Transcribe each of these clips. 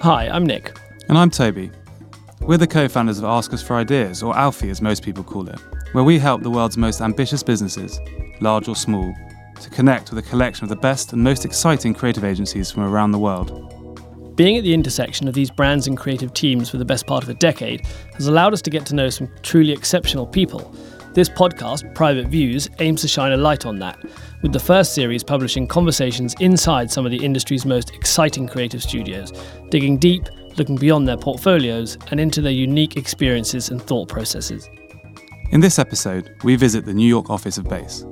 Hi, I'm Nick. And I'm Toby. We're the co founders of Ask Us for Ideas, or Alfie as most people call it, where we help the world's most ambitious businesses, large or small, to connect with a collection of the best and most exciting creative agencies from around the world. Being at the intersection of these brands and creative teams for the best part of a decade has allowed us to get to know some truly exceptional people. This podcast, Private Views, aims to shine a light on that, with the first series publishing conversations inside some of the industry's most exciting creative studios, digging deep, looking beyond their portfolios, and into their unique experiences and thought processes. In this episode, we visit the New York office of Base,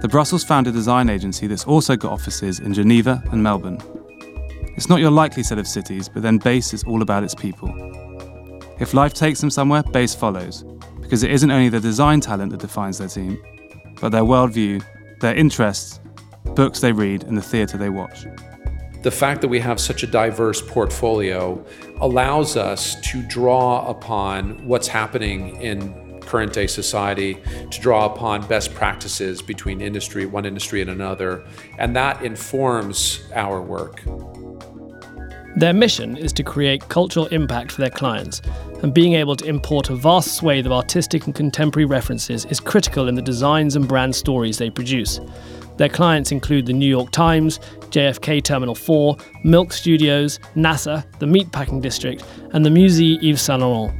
the Brussels founded design agency that's also got offices in Geneva and Melbourne. It's not your likely set of cities, but then Base is all about its people. If life takes them somewhere, Base follows, because it isn't only the design talent that defines their team, but their worldview, their interests, books they read, and the theatre they watch. The fact that we have such a diverse portfolio allows us to draw upon what's happening in current day society, to draw upon best practices between industry, one industry and another, and that informs our work. Their mission is to create cultural impact for their clients, and being able to import a vast swathe of artistic and contemporary references is critical in the designs and brand stories they produce. Their clients include the New York Times, JFK Terminal 4, Milk Studios, NASA, the Meatpacking District, and the Musée Yves Saint Laurent.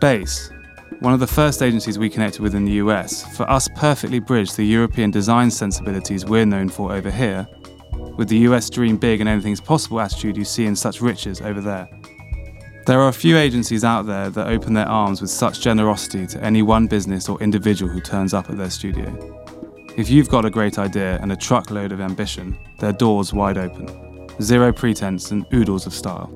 Base, one of the first agencies we connected with in the US, for us perfectly bridged the European design sensibilities we're known for over here with the US dream big and anything's possible attitude you see in such riches over there. There are a few agencies out there that open their arms with such generosity to any one business or individual who turns up at their studio. If you've got a great idea and a truckload of ambition, their doors wide open. Zero pretense and oodles of style.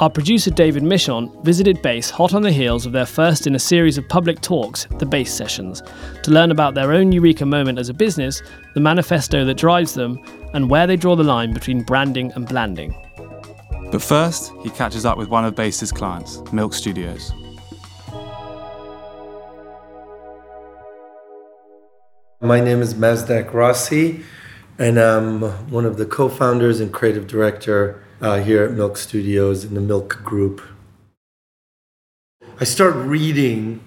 Our producer David Michon visited Base hot on the heels of their first in a series of public talks, the Base Sessions, to learn about their own eureka moment as a business, the manifesto that drives them, and where they draw the line between branding and blanding. But first, he catches up with one of Base's clients, Milk Studios. My name is Mazdack Rassi, and I'm one of the co founders and creative director uh, here at Milk Studios in the Milk Group. I start reading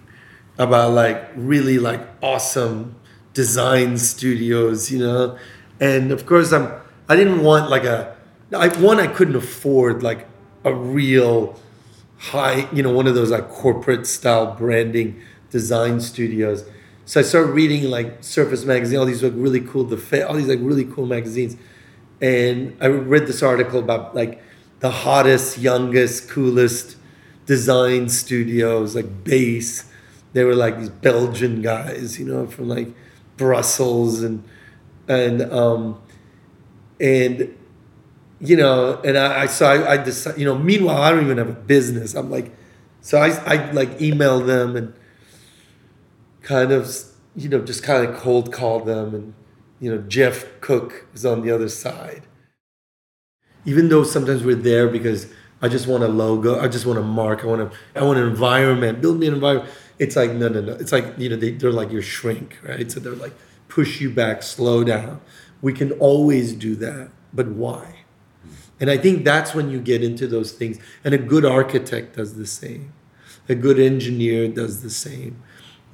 about like really like awesome design studios, you know, and of course I'm I didn't want like a I, one I couldn't afford like a real high, you know, one of those like corporate style branding design studios. So I started reading like Surface magazine, all these like really cool the all these like really cool magazines and I read this article about like the hottest, youngest, coolest design studios, like Base. They were like these Belgian guys, you know, from like Brussels and and um and you know, and I, I so I, I decided, you know, meanwhile I don't even have a business. I'm like, so I I like emailed them and kind of you know just kind of cold called them and you know, Geoff Cook is on the other side. Even though sometimes we're there because I just want a logo, I just want a mark, I want a, I want an environment, build me an environment. It's like no, no, no. It's like you know they, they're like your shrink, right? So they're like push you back, slow down. We can always do that, but why? And I think that's when you get into those things. And a good architect does the same. A good engineer does the same.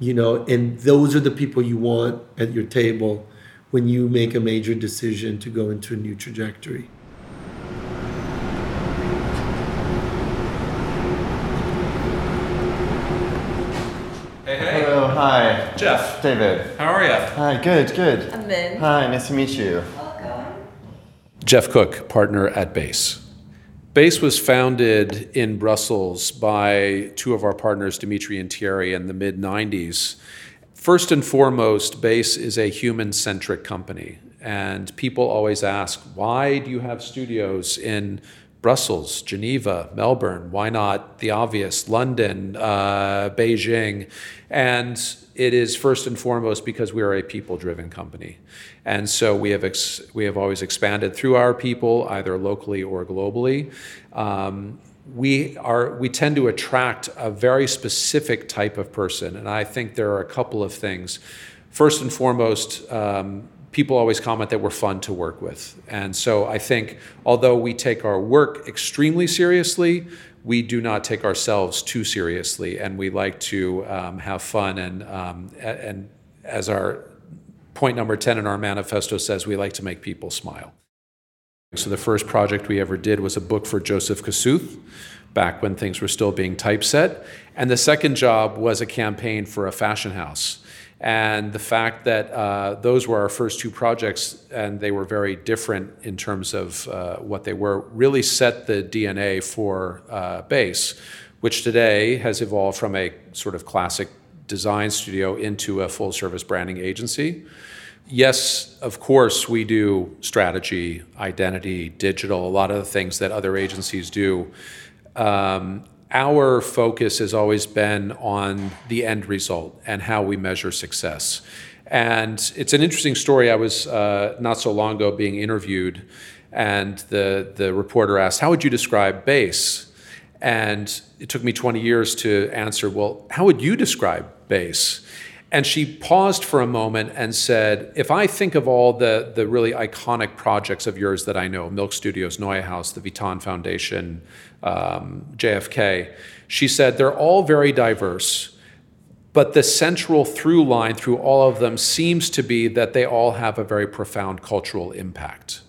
You know, and those are the people you want at your table when you make a major decision to go into a new trajectory. Hey, hey. Hello, hi. Geoff. David. How are you? Hi, good, good. I'm Min. Hi, nice to meet you. Welcome. Geoff Cook, partner at Base. Base was founded in Brussels by two of our partners, Dimitri and Thierry, in the mid 90s First and foremost, Base is a human centric company. And people always ask, why do you have studios in Brussels, Geneva, Melbourne? Why not the obvious, London, uh, Beijing? And it is first and foremost because we are a people driven company. And so we have, ex- we have always expanded through our people, either locally or globally. Um, we are we tend to attract a very specific type of person, and I think there are a couple of things. First and foremost, um, people always comment that we're fun to work with. And so I think although we take our work extremely seriously, we do not take ourselves too seriously, and we like to um, have fun. And um, and as our point number ten in our manifesto says, we like to make people smile. So the first project we ever did was a book for Joseph Kosuth, back when things were still being typeset, and the second job was a campaign for a fashion house. And the fact that uh, those were our first two projects and they were very different in terms of uh, what they were really set the DNA for uh, Base, which today has evolved from a sort of classic design studio into a full service branding agency. Yes, of course, we do strategy, identity, digital, a lot of the things that other agencies do. Um, our focus has always been on the end result and how we measure success. And it's an interesting story. I was uh, not so long ago being interviewed, and the, the reporter asked, How would you describe base? And it took me 20 years to answer, Well, how would you describe base? And she paused for a moment and said, If I think of all the, the really iconic projects of yours that I know, Milk Studios, Neue House, the Vuitton Foundation, um, JFK, she said, they're all very diverse. But the central through line through all of them seems to be that they all have a very profound cultural impact.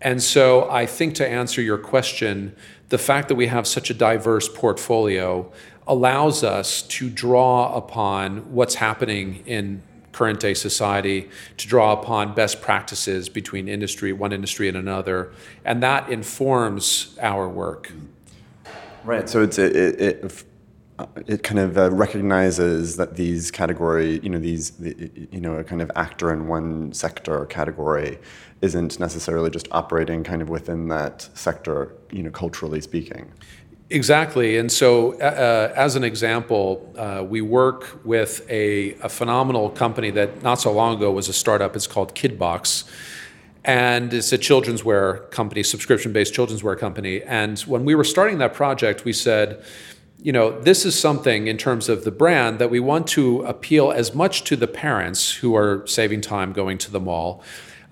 And so I think to answer your question, the fact that we have such a diverse portfolio allows us to draw upon what's happening in current day society, to draw upon best practices between industry, one industry and another, and that informs our work. Right. So it's it it, it kind of uh, recognizes that these category, you know, these you know, a kind of actor in one sector or category isn't necessarily just operating kind of within that sector, you know, culturally speaking. Exactly. And so, uh, as an example, uh, we work with a, a, phenomenal company that not so long ago was a startup. It's called Kidbox. And it's a children's wear company, subscription based children's wear company. And when we were starting that project, we said, you know, this is something in terms of the brand that we want to appeal as much to the parents who are saving time going to the mall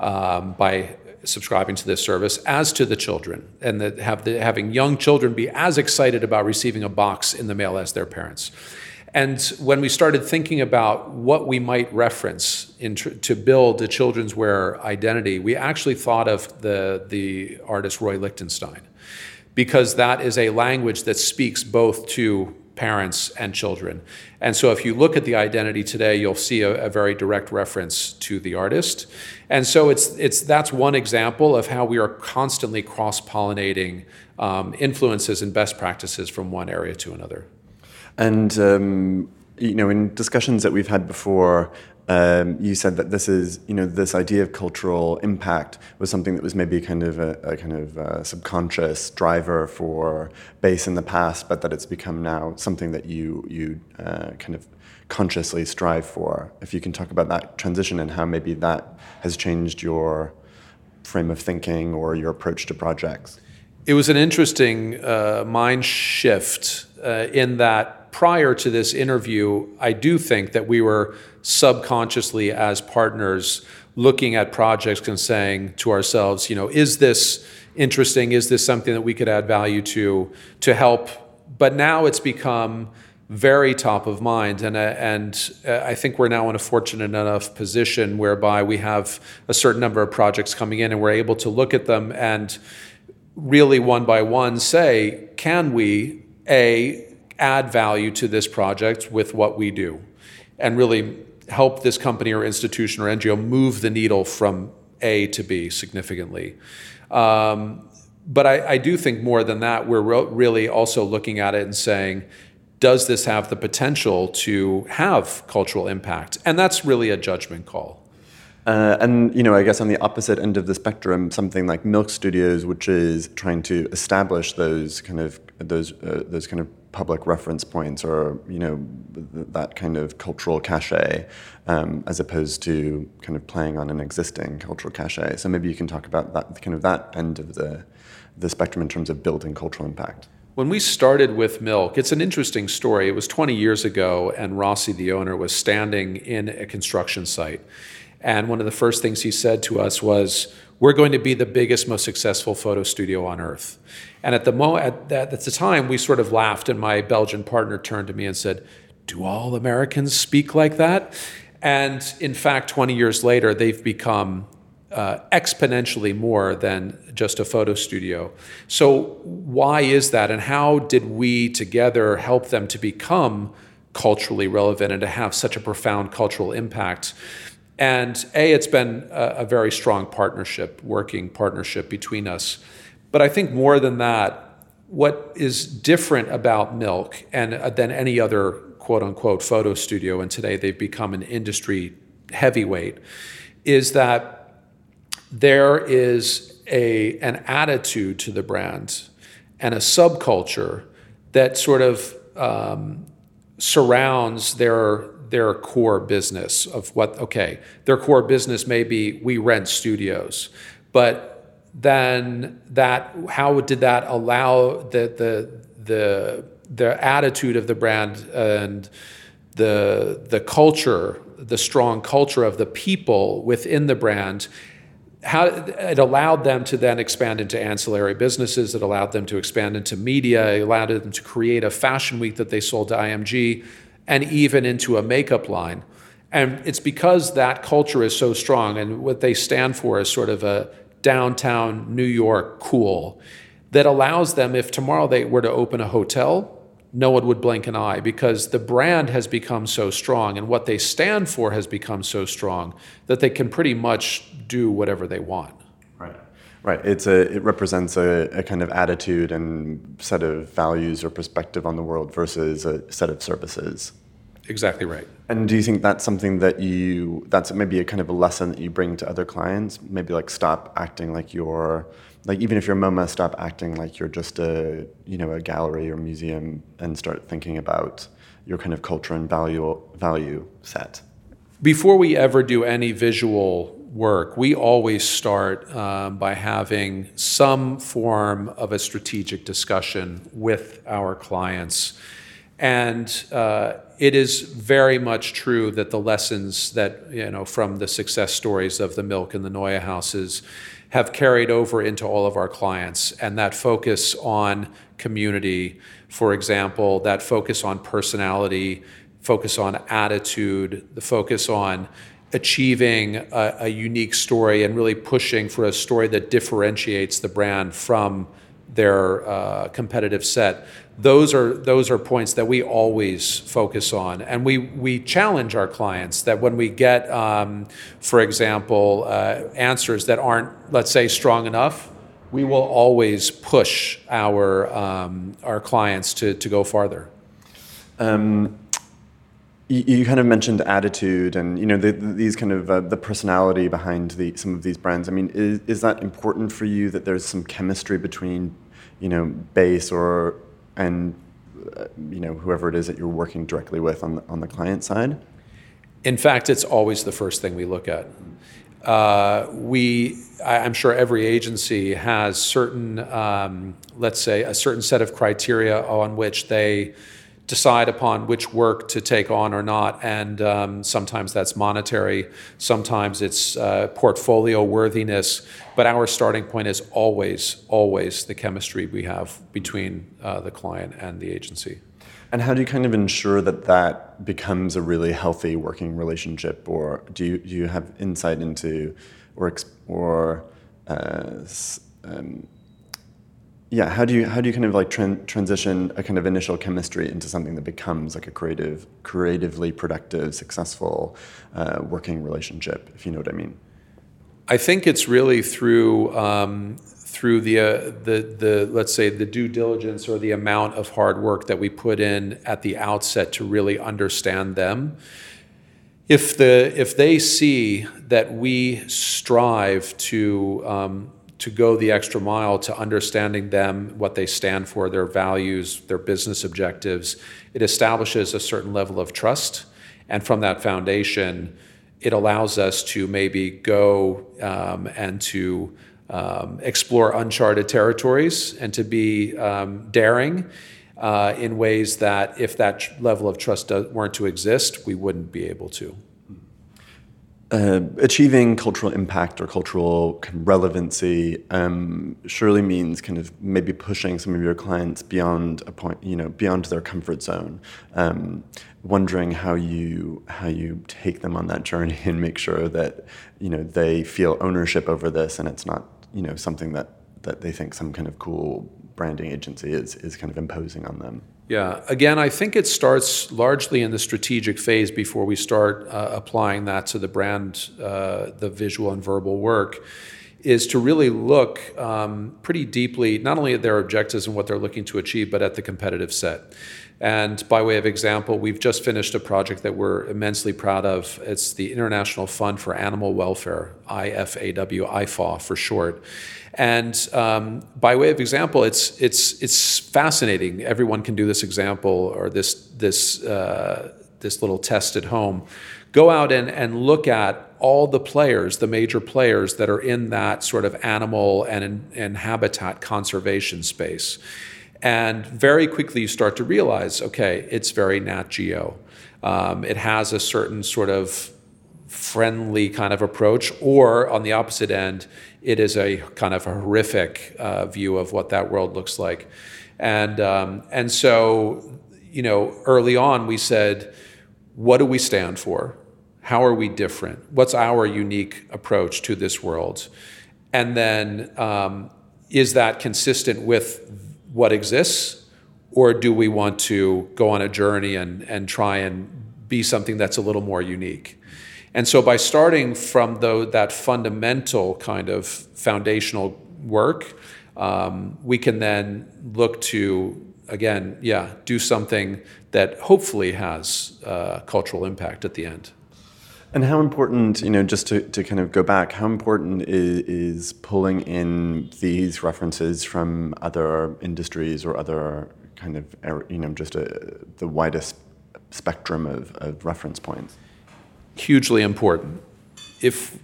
um, by subscribing to this service as to the children and that have the, having young children be as excited about receiving a box in the mail as their parents. And when we started thinking about what we might reference tr- to build a children's wear identity, we actually thought of the, the artist Roy Lichtenstein, because that is a language that speaks both to parents and children. And so if you look at the identity today, you'll see a, a, very direct reference to the artist. And so it's, it's, that's one example of how we are constantly cross pollinating um, influences and best practices from one area to another. And, um, you know, in discussions that we've had before, um, you said that this is, you know, this idea of cultural impact was something that was maybe kind of a, a kind of a uh, subconscious driver for base in the past, but that it's become now something that you you uh, kind of consciously strive for. If you can talk about that transition and how maybe that has changed your frame of thinking or your approach to projects. It was an interesting uh, mind shift uh, in that prior to this interview, I do think that we were subconsciously, as partners, looking at projects and saying to ourselves, you know, is this interesting? Is this something that we could add value to to help? But now it's become very top of mind, and uh, and uh, I think we're now in a fortunate enough position whereby we have a certain number of projects coming in, and we're able to look at them and really one by one say, can we a add value to this project with what we do and really help this company or institution or NGO move the needle from A to B significantly. Um, but I, I, do think more than that, we're re- really also looking at it and saying, does this have the potential to have cultural impact? And that's really a judgment call. Uh, and you know, I guess on the opposite end of the spectrum, something like Milk Studios, which is trying to establish those kind of those uh, those kind of public reference points or you know that kind of cultural cachet um, as opposed to kind of playing on an existing cultural cachet so maybe you can talk about that kind of that end of the the spectrum in terms of building cultural impact when we started with milk, it's an interesting story. It was 20 years ago, and Rassi, the owner, was standing in a construction site. And one of the first things he said to us was, We're going to be the biggest, most successful photo studio on earth. And at the, mo- at, that, at the time, we sort of laughed, and my Belgian partner turned to me and said, Do all Americans speak like that? And in fact, 20 years later, they've become uh, exponentially more than just a photo studio. So, why is that? And how did we together help them to become culturally relevant and to have such a profound cultural impact? And A, it's been a, a very strong partnership, working partnership between us. But I think more than that, what is different about Milk and uh, than any other quote unquote photo studio, and today they've become an industry heavyweight, is that there is a, an attitude to the brand and a subculture that sort of um, surrounds their their core business of what okay their core business may be we rent studios but then that how did that allow the the the the attitude of the brand and the the culture the strong culture of the people within the brand how it allowed them to then expand into ancillary businesses. It allowed them to expand into media. It allowed them to create a fashion week that they sold to IMG, and even into a makeup line. And it's because that culture is so strong, and what they stand for is sort of a downtown New York cool that allows them, if tomorrow they were to open a hotel, no one would blink an eye because the brand has become so strong and what they stand for has become so strong that they can pretty much do whatever they want. Right. It's a it represents a, a kind of attitude and set of values or perspective on the world versus a set of services. Exactly right. And do you think that's something that you that's maybe a kind of a lesson that you bring to other clients? Maybe like stop acting like you're like even if you're MoMA, stop acting like you're just a you know a gallery or museum and start thinking about your kind of culture and value value set. Before we ever do any visual work, we always start um, by having some form of a strategic discussion with our clients. And uh, it is very much true that the lessons that, you know, from the success stories of the Milk and the NeueHouses have carried over into all of our clients. And that focus on community, for example, that focus on personality, focus on attitude, the focus on achieving a, a, unique story and really pushing for a story that differentiates the brand from their uh, competitive set those are those are points that we always focus on, and we we challenge our clients that when we get, um, for example, uh, answers that aren't, let's say, strong enough, we will always push our um, our clients to to go farther. Um, you, kind of mentioned attitude and you know the, the, these kind of uh, the personality behind the, some of these brands. I mean, is, is that important for you that there's some chemistry between you know base or and uh, you know whoever it is that you're working directly with on the, on the client side? In fact, it's always the first thing we look at. Uh, we, I'm sure every agency has certain, um, let's say, a certain set of criteria on which they decide upon which work to take on or not. And um, sometimes that's monetary, sometimes it's uh, portfolio worthiness. But our starting point is always, always the chemistry we have between uh, the client and the agency. And how do you kind of ensure that that becomes a really healthy working relationship? Or do you, do you have insight into or, or uh, um, yeah how do you how do you kind of like tran- transition a kind of initial chemistry into something that becomes like a creative creatively productive successful uh, working relationship if you know what i mean? I think it's really through um, through the uh, the the let's say the due diligence or the amount of hard work that we put in at the outset to really understand them. If the if they see that we strive to um, to go the extra mile to understanding them, what they stand for, their values, their business objectives. It establishes a certain level of trust. And from that foundation, it allows us to maybe go um, and to um, explore uncharted territories and to be um, daring uh, in ways that, if that level of trust weren't to exist, we wouldn't be able to. Uh, achieving cultural impact or cultural relevancy um, surely means kind of maybe pushing some of your clients beyond a point, you know, beyond their comfort zone. Um, wondering how you how you take them on that journey and make sure that you know they feel ownership over this and it's not you know something that that they think some kind of cool branding agency is is kind of imposing on them. Yeah, again, I think it starts largely in the strategic phase before we start uh, applying that to the brand, uh, the visual and verbal work, is to really look um, pretty deeply, not only at their objectives and what they're looking to achieve, but at the competitive set. And by way of example, we've just finished a project that we're immensely proud of. It's the International Fund for Animal Welfare, IFAW, IFAW for short. And um, by way of example, it's it's it's fascinating. Everyone can do this example or this this uh, this little test at home. Go out and, and look at all the players, the major players that are in that sort of animal and, and habitat conservation space. And very quickly you start to realize, okay, it's very Nat Geo. Um, it has a certain sort of friendly kind of approach, or on the opposite end, it is a kind of a horrific uh, view of what that world looks like. And, um, and so, you know, early on we said, what do we stand for? How are we different? What's our unique approach to this world? And then, um, is that consistent with what exists? Or do we want to go on a journey and, and try and be something that's a little more unique? And so by starting from the, that fundamental kind of foundational work, um, we can then look to, again, yeah, do something that hopefully has uh, cultural impact at the end. And how important, you know, just to, to kind of go back, how important is, is pulling in these references from other industries or other kind of, you know, just a, the widest spectrum of, of reference points? Hugely important. If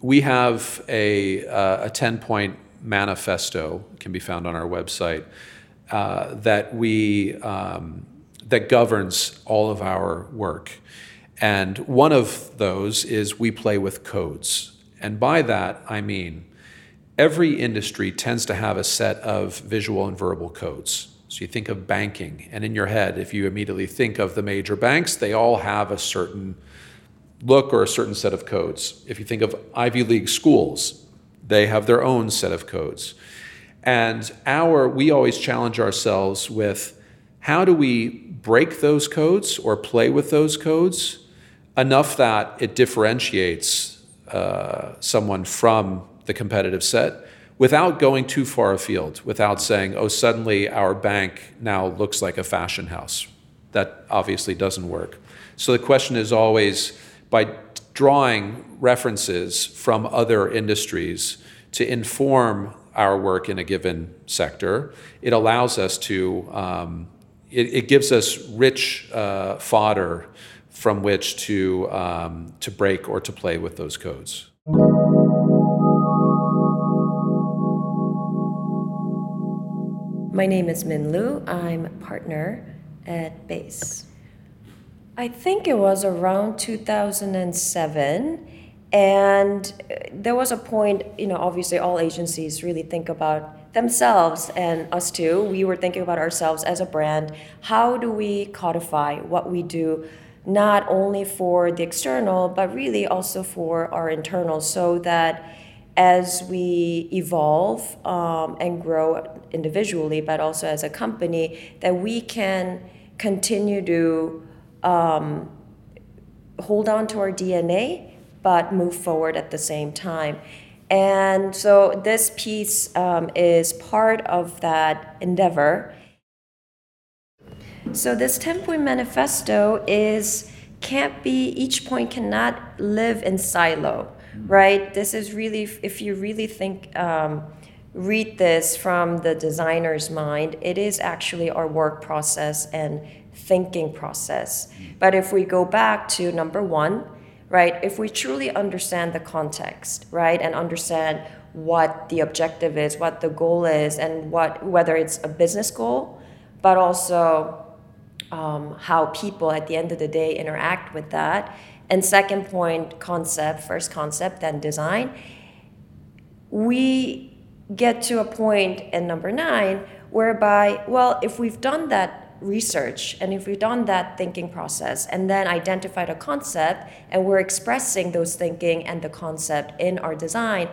we have a, uh, a 10 point manifesto, can be found on our website, uh, that, we, um, that governs all of our work. And one of those is we play with codes. And by that, I mean every industry tends to have a set of visual and verbal codes. So you think of banking, and in your head, if you immediately think of the major banks, they all have a certain look or a certain set of codes. If you think of Ivy League schools, they have their own set of codes. And our we always challenge ourselves with how do we break those codes or play with those codes enough that it differentiates uh, someone from the competitive set without going too far afield, without saying, oh, suddenly our bank now looks like a fashion house. That obviously doesn't work. So the question is always, by drawing references from other industries to inform our work in a given sector, it allows us to, um, it, it, gives us rich uh, fodder from which to, um, to break or to play with those codes. My name is Min Lew. I'm partner at Base. I think it was around 2007. And there was a point, you know, obviously all agencies really think about themselves and us too. We were thinking about ourselves as a brand. How do we codify what we do, not only for the external, but really also for our internal, so that as we evolve um, and grow individually, but also as a company, that we can continue to um, hold on to our DNA, but move forward at the same time. And so this piece um, is part of that endeavor. So this 10 point manifesto is can't be each point cannot live in silo, right? This is really if you really think um, read this from the designer's mind, it is actually our work process and thinking process. But if we go back to number one, right, if we truly understand the context, right, and understand what the objective is, what the goal is, and what whether it's a business goal, but also um, how people at the end of the day interact with that. And second point, concept, first concept, then design. We get to a point in number nine whereby, well, if we've done that research and if we've done that thinking process and then identified a concept and we're expressing those thinking and the concept in our design,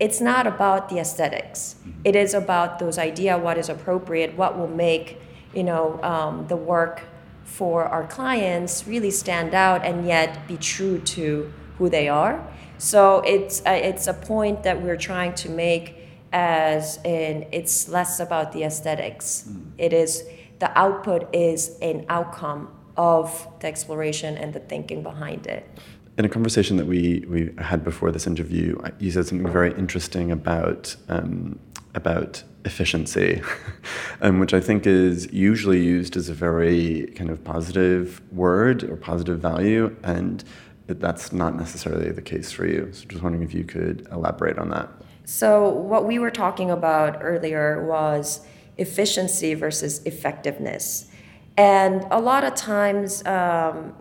it's not about the aesthetics. It is about those idea, what is appropriate, what will make you know um, the work for our clients really stand out and yet be true to who they are. So it's a, it's a point that we're trying to make as in it's less about the aesthetics. Mm. It is the output is an outcome of the exploration and the thinking behind it. In a conversation that we, we had before this interview, you said something very interesting about um, about efficiency, um, which I think is usually used as a very kind of positive word or positive value, and that's not necessarily the case for you. So, just wondering if you could elaborate on that. So, what we were talking about earlier was efficiency versus effectiveness. And a lot of times, um,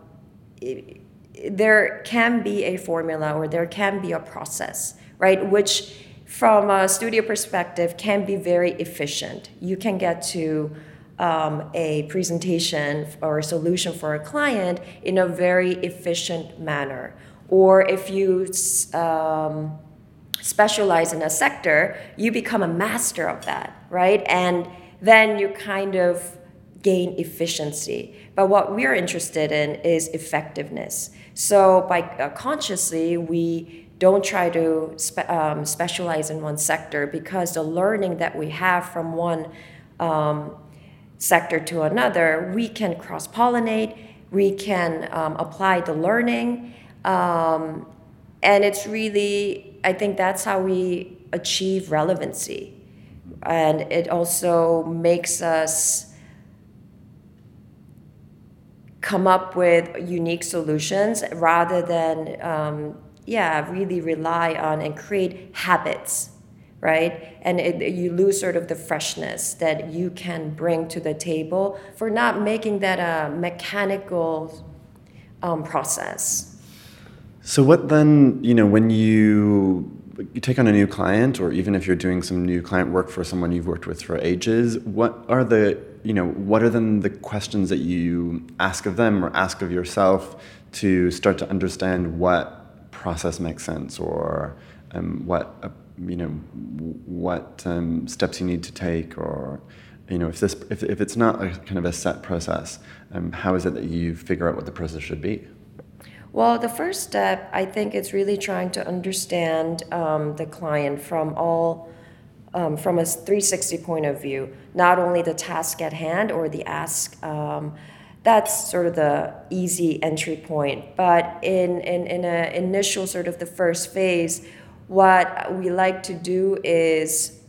it, there can be a formula or there can be a process, right? Which, from a studio perspective, can be very efficient. You can get to um, a presentation or a solution for a client in a very efficient manner. Or if you um, specialize in a sector, you become a master of that, right? And then you kind of gain efficiency. But what we're interested in is effectiveness. So by uh, consciously, we don't try to spe- um, specialize in one sector because the learning that we have from one um, sector to another, we can cross pollinate, we can um, apply the learning. Um, and it's really I think that's how we achieve relevancy. And it also makes us come up with unique solutions rather than, um, yeah, really rely on and create habits, right? And it, you lose sort of the freshness that you can bring to the table for not making that a mechanical um, process. So what then, you know, when you you take on a new client or even if you're doing some new client work for someone you've worked with for ages, what are the, you know, what are then the questions that you ask of them or ask of yourself to start to understand what process makes sense or um, what uh, you know what um, steps you need to take or you know if this if, if it's not a kind of a set process um, how is it that you figure out what the process should be well, the first step, I think, is really trying to understand um, the client from all, um, from a 360 point of view, not only the task at hand or the ask. Um, that's sort of the easy entry point. But in, in, in an initial sort of the first phase, what we like to do is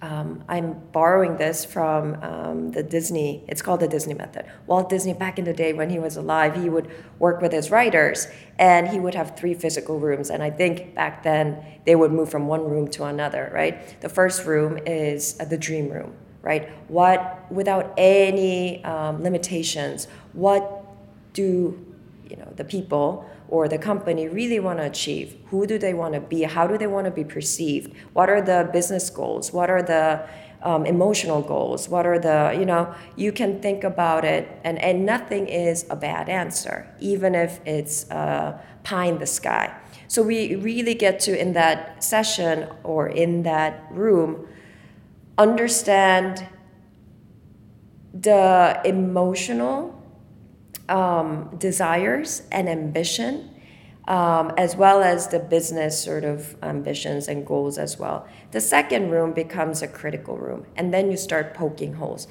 um, I'm borrowing this from um, the Disney, it's called the Disney method. Walt Disney, back in the day when he was alive, he would work with his writers and he would have three physical rooms. And I think back then they would move from one room to another, right? The first room is uh, the dream room, right? What, without any um, limitations, what do you know the people or the company really want to achieve? Who do they want to be? How do they want to be perceived? What are the business goals? What are the um, emotional goals? What are the, you know, you can think about it, and, and nothing is a bad answer, even if it's uh, pie in the sky. So we really get to, in that session or in that room, understand the emotional um, desires and ambition, um, as well as the business sort of ambitions and goals as well. The second room becomes a critical room, and then you start poking holes.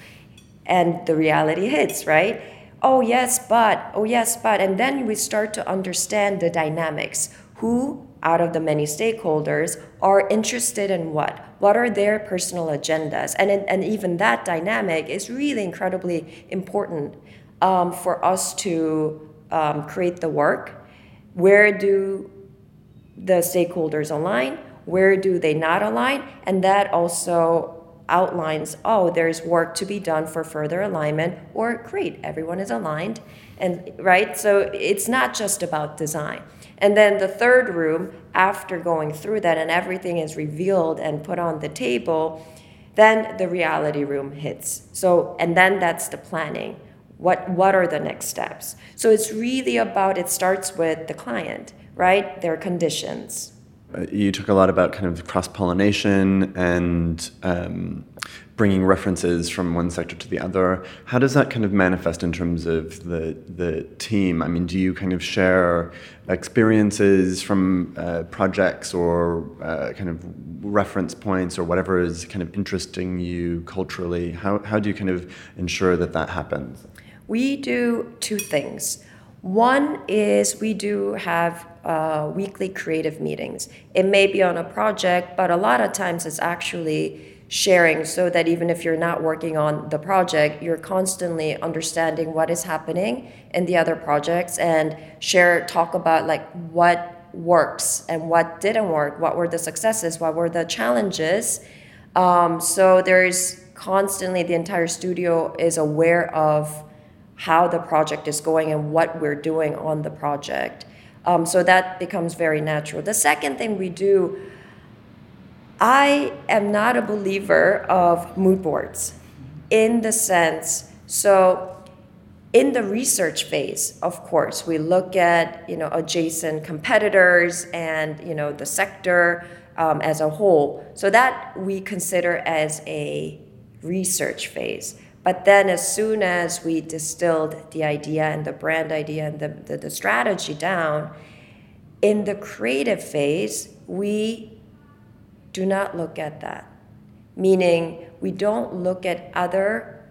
And the reality hits, right? Oh, yes, but, oh, yes, but. And then we start to understand the dynamics. Who out of the many stakeholders are interested in what? What are their personal agendas? And, and even that dynamic is really incredibly important um, for us to um, create the work. Where do the stakeholders align? Where do they not align? And that also outlines, oh, there's work to be done for further alignment, or great, everyone is aligned. And right, so it's not just about design. And then the third room, after going through that and everything is revealed and put on the table, then the reality room hits. So, and then that's the planning. What, what are the next steps? So it's really about, it starts with the client, right? Their conditions. Uh, you talk a lot about kind of cross pollination and um, bringing references from one sector to the other. How does that kind of manifest in terms of the the team? I mean, do you kind of share experiences from uh, projects or uh, kind of reference points or whatever is kind of interesting you culturally? How how do you kind of ensure that that happens? We do two things. One is we do have uh, weekly creative meetings. It may be on a project, but a lot of times it's actually sharing so that even if you're not working on the project, you're constantly understanding what is happening in the other projects and share, talk about like what works and what didn't work, what were the successes, what were the challenges. Um, so there's constantly the entire studio is aware of how the project is going and what we're doing on the project. Um, so that becomes very natural. The second thing we do, I am not a believer of mood boards in the sense, so in the research phase, of course, we look at you know adjacent competitors and you know the sector um, as a whole. So that we consider as a research phase. But then, as soon as we distilled the idea and the brand idea and the, the, the strategy down, in the creative phase, we do not look at that. Meaning, we don't look at other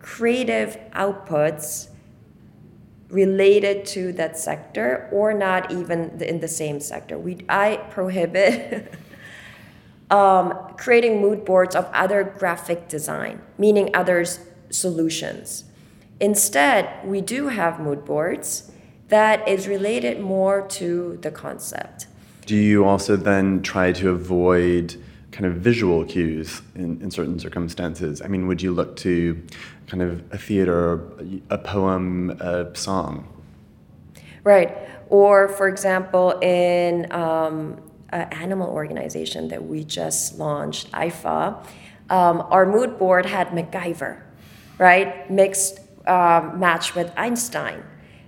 creative outputs related to that sector or not even in the same sector. We, I prohibit um, creating mood boards of other graphic design, meaning others' solutions. Instead, we do have mood boards that is related more to the concept. Do you also then try to avoid kind of visual cues in, in certain circumstances? I mean, would you look to kind of a theater, a poem, a song? Right. Or, for example, in um, animal organization that we just launched, IFAW, um, our mood board had MacGyver, right? Mixed uh, match with Einstein.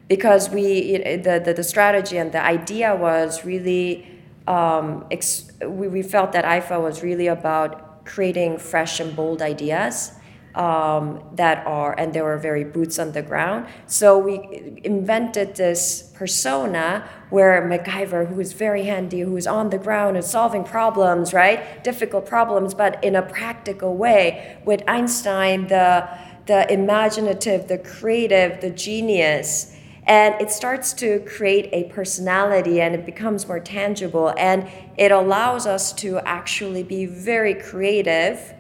Because we, the, the, the, strategy and the idea was really, um, ex- we, we felt that IFAW was really about creating fresh and bold ideas um, that are, and they were very boots on the ground. So we invented this persona where MacGyver, who is very handy, who is on the ground and solving problems, right? Difficult problems, but in a practical way. With Einstein, the, the imaginative, the creative, the genius. And it starts to create a personality and it becomes more tangible. And it allows us to actually be very creative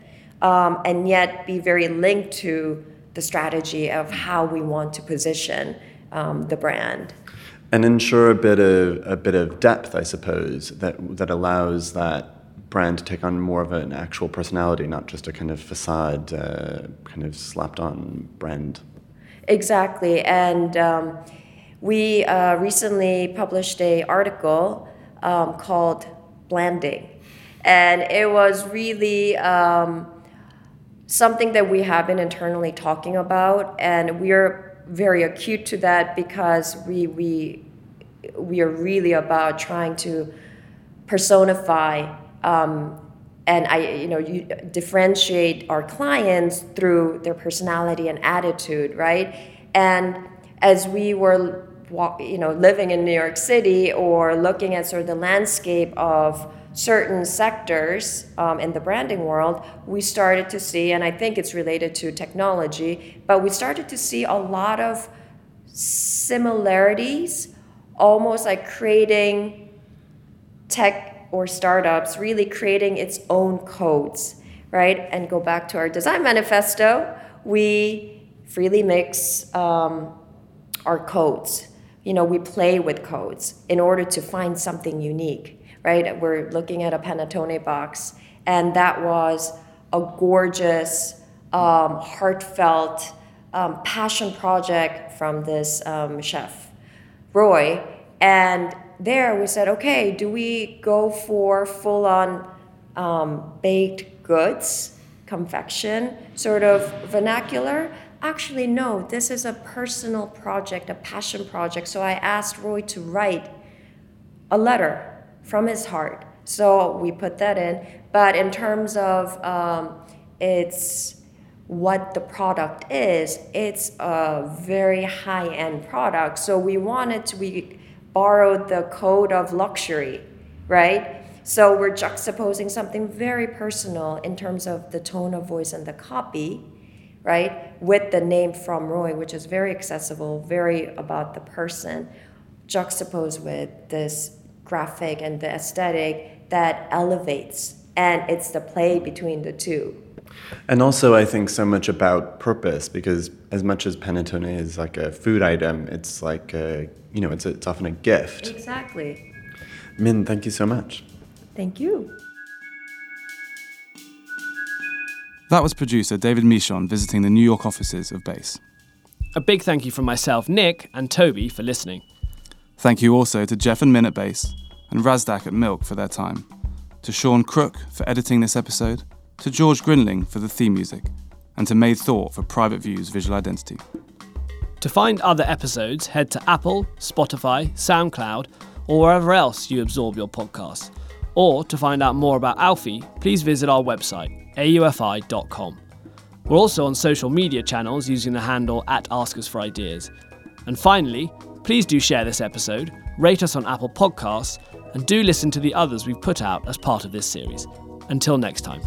um, and yet be very linked to the strategy of how we want to position um, the brand. And ensure a bit of a bit of depth, I suppose, that that allows that brand to take on more of an actual personality, not just a kind of facade, uh, kind of slapped on brand. Exactly, and um, we uh, recently published a article um, called "Blanding," and it was really um, something that we have been internally talking about, and we're very acute to that because we we we are really about trying to personify um, and I you know you differentiate our clients through their personality and attitude, right? And as we were you know living in New York City or looking at sort of the landscape of certain sectors um, in the branding world, we started to see, and I think it's related to technology, but we started to see a lot of similarities, almost like creating tech or startups, really creating its own codes, right? And go back to our design manifesto, we freely mix um, our codes. You know, we play with codes in order to find something unique right? We're looking at a Pantone box, and that was a gorgeous, um, heartfelt um, passion project from this um, chef, Roy. And there we said, okay, do we go for full on um, baked goods, confection, sort of vernacular? Actually, no, this is a personal project, a passion project. So I asked Roy to write a letter from his heart. So we put that in. But in terms of um, its what the product is, it's a very high end product. So we wanted to, we borrowed the code of luxury, right? So we're juxtaposing something very personal in terms of the tone of voice and the copy, right? With the name from Roy, which is very accessible, very about the person, juxtaposed with this graphic and the aesthetic that elevates. And it's the play between the two. And also, I think so much about purpose because as much as panettone is like a food item, it's like a, you know, it's, a, it's often a gift. Exactly. Min, thank you so much. Thank you. That was producer David Michon visiting the New York offices of BASE. A big thank you from myself, Nick, and Toby for listening. Thank you also to Geoff and Min at BASE and Mazdack at Milk for their time, to Sean Crook for editing this episode, to George Grinling for the theme music, and to Made Thought for Private View's visual identity. To find other episodes, head to Apple, Spotify, SoundCloud, or wherever else you absorb your podcasts. Or to find out more about Alfie, please visit our website, aufi.com. We're also on social media channels using the handle at Ask Us for Ideas. And finally, please do share this episode, rate us on Apple Podcasts, and do listen to the others we've put out as part of this series. Until next time.